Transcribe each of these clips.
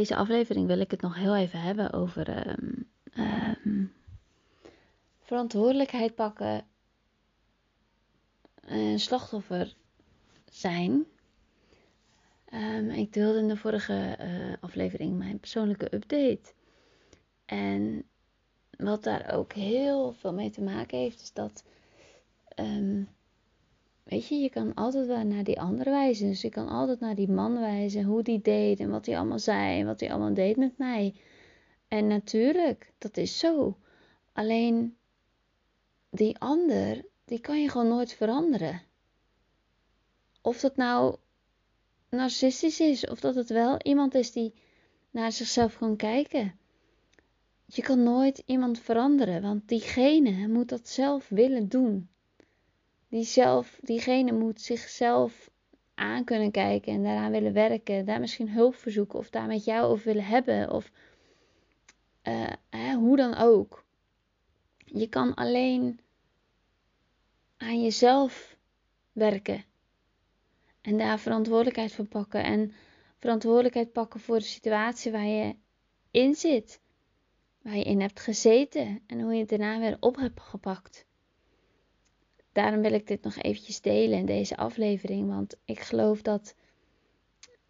deze aflevering wil ik het nog heel even hebben over ehm, ehm, verantwoordelijkheid pakken en slachtoffer zijn. Um, ik deelde in de vorige uh, aflevering mijn persoonlijke update. En wat daar ook heel veel mee te maken heeft, is dat. Weet je, je kan altijd wel naar die andere wijzen. Dus je kan altijd naar die man wijzen, hoe die deed en wat hij allemaal zei en wat hij allemaal deed met mij. En natuurlijk, dat is zo. Alleen die ander, die kan je gewoon nooit veranderen. Of dat nou narcistisch is, of dat het wel iemand is die naar zichzelf kan kijken. Je kan nooit iemand veranderen, want diegene moet dat zelf willen doen. Die zelf, diegene moet zichzelf aan kunnen kijken en daaraan willen werken, daar misschien hulp verzoeken of daar met jou over willen hebben of uh, hè, hoe dan ook. Je kan alleen aan jezelf werken en daar verantwoordelijkheid voor pakken en verantwoordelijkheid pakken voor de situatie waar je in zit waar je in hebt gezeten en hoe je het daarna weer op hebt gepakt. Daarom wil ik dit nog eventjes delen in deze aflevering, want ik geloof dat.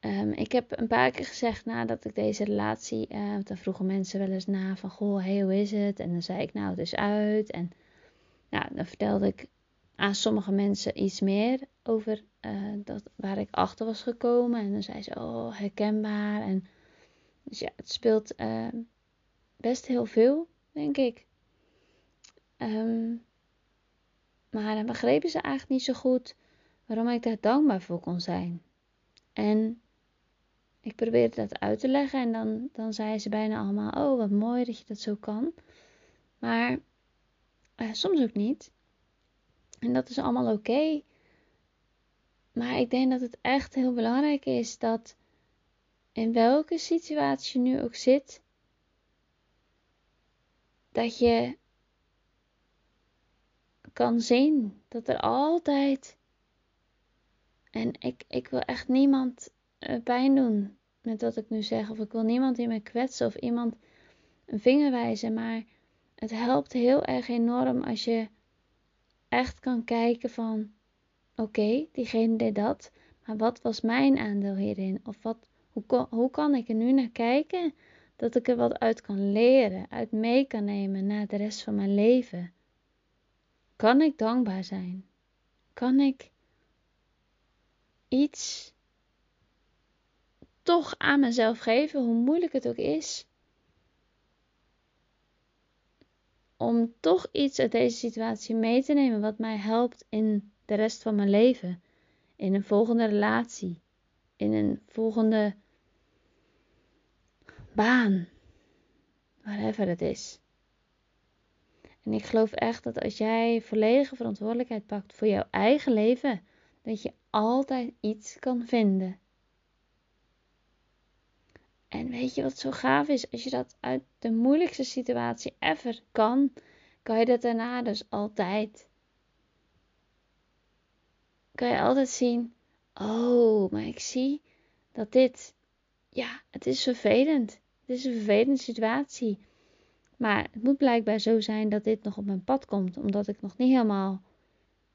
Um, ik heb een paar keer gezegd nadat ik deze relatie. Uh, dan vroegen mensen wel eens na van goh, hey, hoe is het? En dan zei ik nou, het is uit. En nou, dan vertelde ik aan sommige mensen iets meer over uh, dat, waar ik achter was gekomen. En dan zei ze, oh, herkenbaar. En dus ja, het speelt. Uh, best heel veel, denk ik. Um, maar dan begrepen ze eigenlijk niet zo goed waarom ik daar dankbaar voor kon zijn. En ik probeerde dat uit te leggen en dan, dan zeiden ze bijna allemaal: Oh, wat mooi dat je dat zo kan. Maar uh, soms ook niet. En dat is allemaal oké. Maar ik denk dat het echt heel belangrijk is dat in welke situatie je nu ook zit, dat je kan zien dat er altijd. En ik, ik wil echt niemand eh, pijn doen met wat ik nu zeg. Of ik wil niemand in me kwetsen of iemand een vinger wijzen. Maar het helpt heel erg enorm als je echt kan kijken van. Oké, diegene deed dat. Maar wat was mijn aandeel hierin? Of wat, hoe, hoe kan ik er nu naar kijken? Dat ik er wat uit kan leren, uit mee kan nemen naar de rest van mijn leven. Kan ik dankbaar zijn? Kan ik iets toch aan mezelf geven, hoe moeilijk het ook is? Om toch iets uit deze situatie mee te nemen wat mij helpt in de rest van mijn leven. In een volgende relatie. In een volgende baan, whatever het is. En ik geloof echt dat als jij volledige verantwoordelijkheid pakt voor jouw eigen leven, dat je altijd iets kan vinden. En weet je wat zo gaaf is? Als je dat uit de moeilijkste situatie ever kan, kan je dat daarna dus altijd. Kan je altijd zien, oh, maar ik zie dat dit, ja, het is vervelend. Het is een vervelende situatie. Maar het moet blijkbaar zo zijn dat dit nog op mijn pad komt, omdat ik nog niet helemaal,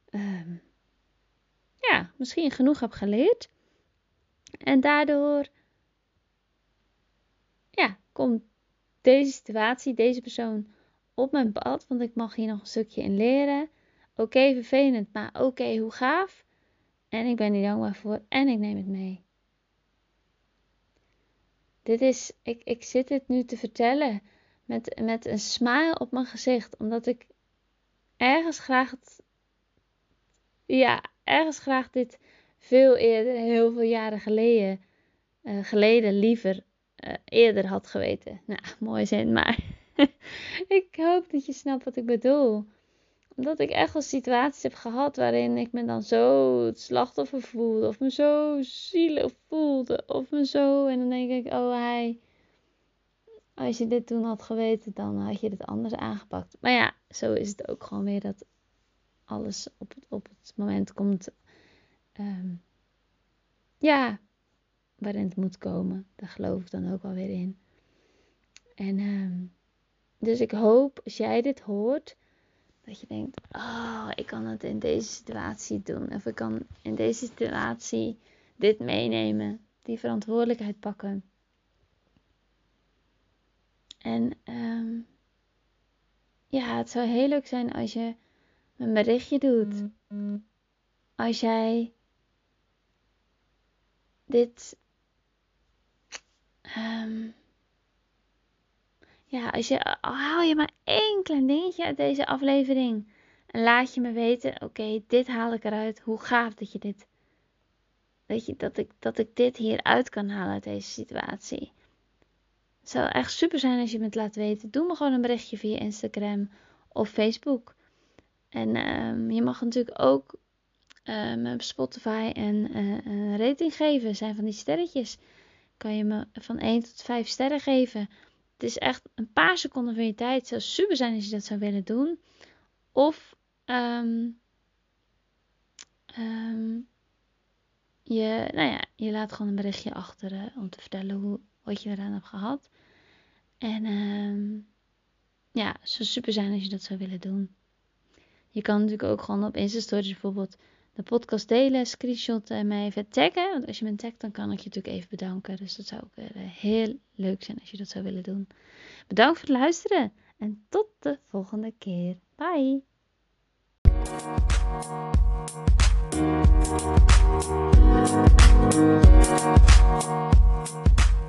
uh, ja, misschien genoeg heb geleerd. En daardoor, ja, komt deze situatie, deze persoon op mijn pad, want ik mag hier nog een stukje in leren. Oké, vervelend, maar oké, hoe gaaf. En ik ben hier dankbaar voor en ik neem het mee. Dit is, ik, ik zit dit nu te vertellen met, met een smile op mijn gezicht, omdat ik ergens graag het, ja, ergens graag dit veel eerder, heel veel jaren geleden, uh, geleden liever uh, eerder had geweten. Nou, mooi zin, maar ik hoop dat je snapt wat ik bedoel omdat ik echt wel situaties heb gehad waarin ik me dan zo het slachtoffer voelde. Of me zo zielig voelde. Of me zo. En dan denk ik, oh hij. Als je dit toen had geweten, dan had je het anders aangepakt. Maar ja, zo is het ook gewoon weer dat alles op het, op het moment komt. Um, ja, waarin het moet komen. Daar geloof ik dan ook alweer in. En ehm, dus ik hoop, als jij dit hoort, dat je denkt: Oh, ik kan het in deze situatie doen. Of ik kan in deze situatie dit meenemen. Die verantwoordelijkheid pakken. En um, ja, het zou heel leuk zijn als je een berichtje doet. Als jij dit. Um, ja, als je, haal je maar één klein dingetje uit deze aflevering. En laat je me weten, oké, dit haal ik eruit. Hoe gaaf dat je dit. Weet je, dat ik, dat ik dit hieruit kan halen uit deze situatie. Het zou echt super zijn als je me het laat weten. Doe me gewoon een berichtje via Instagram of Facebook. En um, je mag natuurlijk ook um, op Spotify een, uh, een rating geven. zijn van die sterretjes. Kan je me van 1 tot 5 sterren geven. Het is echt een paar seconden van je tijd. Het zou super zijn als je dat zou willen doen. Of um, je, nou ja, je laat gewoon een berichtje achter uh, om te vertellen hoe, wat je eraan hebt gehad. En um, ja, het zou super zijn als je dat zou willen doen. Je kan natuurlijk ook gewoon op Insta Stories bijvoorbeeld de podcast delen, screenshotten en mij even taggen. Want als je me tagt, dan kan ik je natuurlijk even bedanken. Dus dat zou ook uh, heel leuk zijn als je dat zou willen doen. Bedankt voor het luisteren en tot de volgende keer. Bye!